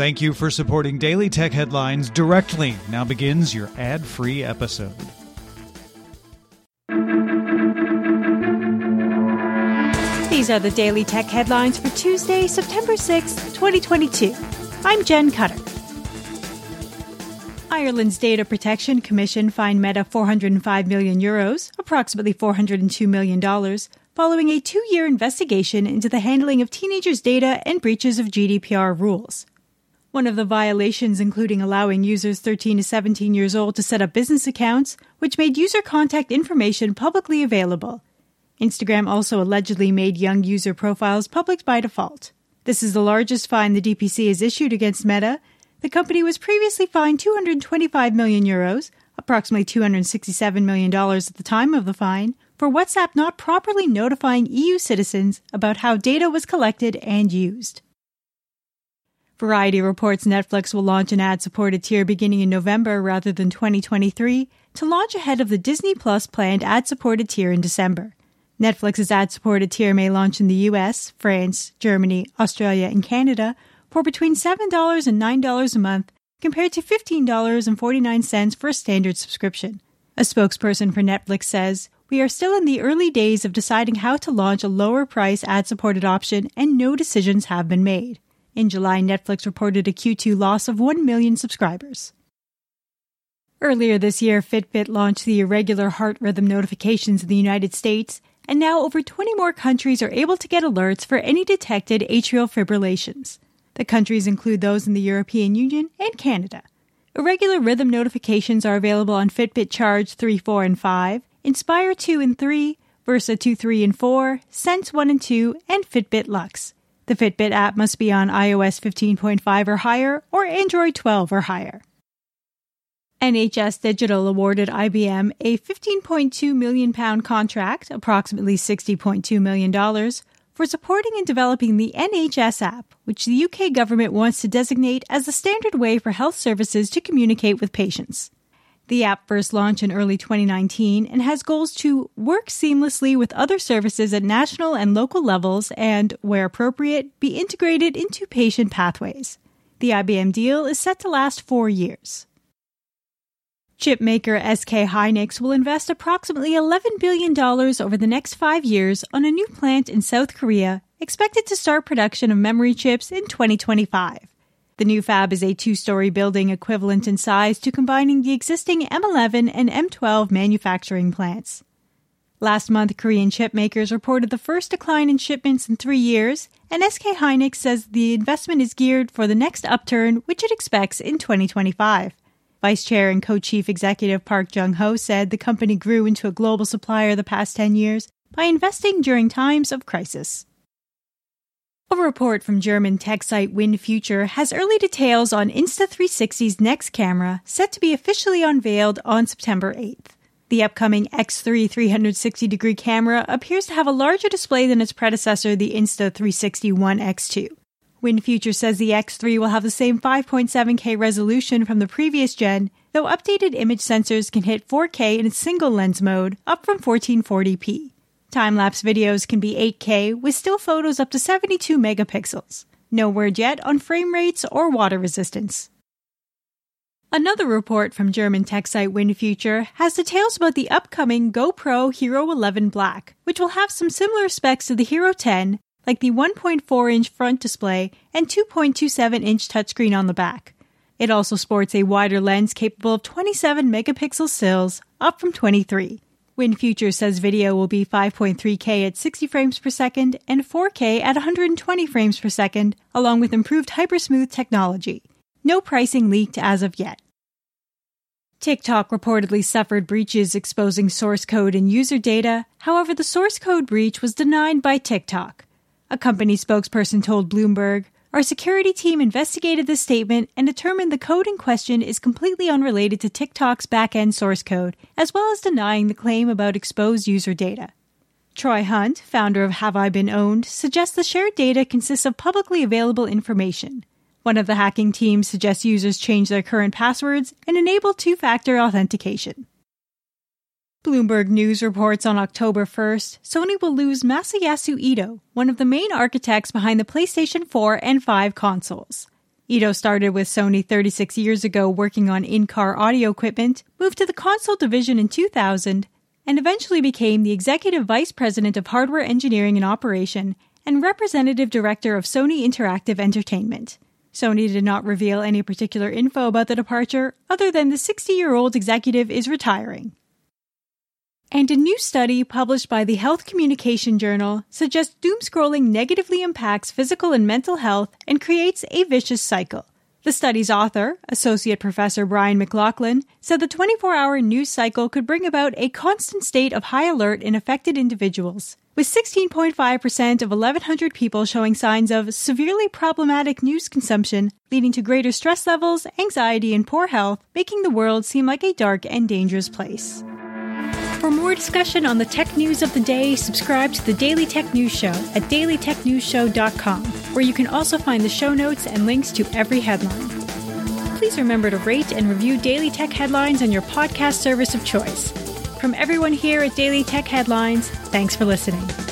Thank you for supporting Daily Tech Headlines directly. Now begins your ad free episode. These are the Daily Tech Headlines for Tuesday, September 6th, 2022. I'm Jen Cutter. Ireland's Data Protection Commission fined Meta 405 million euros, approximately $402 million, following a two year investigation into the handling of teenagers' data and breaches of GDPR rules. One of the violations including allowing users 13 to 17 years old to set up business accounts, which made user contact information publicly available. Instagram also allegedly made young user profiles public by default. This is the largest fine the DPC has issued against Meta. The company was previously fined 225 million euros, approximately $267 million at the time of the fine, for WhatsApp not properly notifying EU citizens about how data was collected and used. Variety reports Netflix will launch an ad supported tier beginning in November rather than 2023 to launch ahead of the Disney Plus planned ad supported tier in December. Netflix's ad supported tier may launch in the US, France, Germany, Australia, and Canada for between $7 and $9 a month compared to $15.49 for a standard subscription. A spokesperson for Netflix says, We are still in the early days of deciding how to launch a lower price ad supported option and no decisions have been made. In July, Netflix reported a Q2 loss of 1 million subscribers. Earlier this year, Fitbit launched the irregular heart rhythm notifications in the United States, and now over 20 more countries are able to get alerts for any detected atrial fibrillations. The countries include those in the European Union and Canada. Irregular rhythm notifications are available on Fitbit Charge 3, 4, and 5, Inspire 2 and 3, Versa 2, 3, and 4, Sense 1 and 2, and Fitbit Luxe. The Fitbit app must be on iOS 15.5 or higher or Android 12 or higher. NHS Digital awarded IBM a 15.2 million pound contract, approximately $60.2 million, for supporting and developing the NHS app, which the UK government wants to designate as the standard way for health services to communicate with patients. The app first launched in early 2019 and has goals to work seamlessly with other services at national and local levels and, where appropriate, be integrated into patient pathways. The IBM deal is set to last four years. Chipmaker SK Hynix will invest approximately $11 billion over the next five years on a new plant in South Korea, expected to start production of memory chips in 2025. The new fab is a two story building equivalent in size to combining the existing M11 and M12 manufacturing plants. Last month, Korean chip makers reported the first decline in shipments in three years, and SK Hynix says the investment is geared for the next upturn, which it expects in 2025. Vice Chair and Co-Chief Executive Park Jung-ho said the company grew into a global supplier the past 10 years by investing during times of crisis. A report from German tech site WinFuture has early details on Insta360's next camera set to be officially unveiled on September 8th. The upcoming X3 360 degree camera appears to have a larger display than its predecessor, the Insta360 One X2. WinFuture says the X3 will have the same 5.7K resolution from the previous gen, though updated image sensors can hit 4K in single lens mode, up from 1440p. Time lapse videos can be 8K with still photos up to 72 megapixels. No word yet on frame rates or water resistance. Another report from German tech site WinFuture has details about the upcoming GoPro Hero 11 Black, which will have some similar specs to the Hero 10, like the 1.4 inch front display and 2.27 inch touchscreen on the back. It also sports a wider lens capable of 27 megapixel stills, up from 23. WinFuture says video will be 5.3K at 60 frames per second and 4K at 120 frames per second, along with improved hypersmooth technology. No pricing leaked as of yet. TikTok reportedly suffered breaches exposing source code and user data. However, the source code breach was denied by TikTok. A company spokesperson told Bloomberg, our security team investigated this statement and determined the code in question is completely unrelated to TikTok's backend source code, as well as denying the claim about exposed user data. Troy Hunt, founder of Have I Been Pwned, suggests the shared data consists of publicly available information. One of the hacking teams suggests users change their current passwords and enable two factor authentication. Bloomberg News reports on October 1st, Sony will lose Masayasu Ito, one of the main architects behind the PlayStation 4 and 5 consoles. Ito started with Sony 36 years ago working on in-car audio equipment, moved to the console division in 2000, and eventually became the executive vice president of hardware engineering and operation and representative director of Sony Interactive Entertainment. Sony did not reveal any particular info about the departure other than the 60 year old executive is retiring. And a new study published by the Health Communication Journal suggests doom scrolling negatively impacts physical and mental health and creates a vicious cycle. The study's author, Associate Professor Brian McLaughlin, said the 24 hour news cycle could bring about a constant state of high alert in affected individuals, with 16.5% of 1,100 people showing signs of severely problematic news consumption, leading to greater stress levels, anxiety, and poor health, making the world seem like a dark and dangerous place. For more discussion on the tech news of the day, subscribe to the Daily Tech News Show at dailytechnewsshow.com, where you can also find the show notes and links to every headline. Please remember to rate and review Daily Tech Headlines on your podcast service of choice. From everyone here at Daily Tech Headlines, thanks for listening.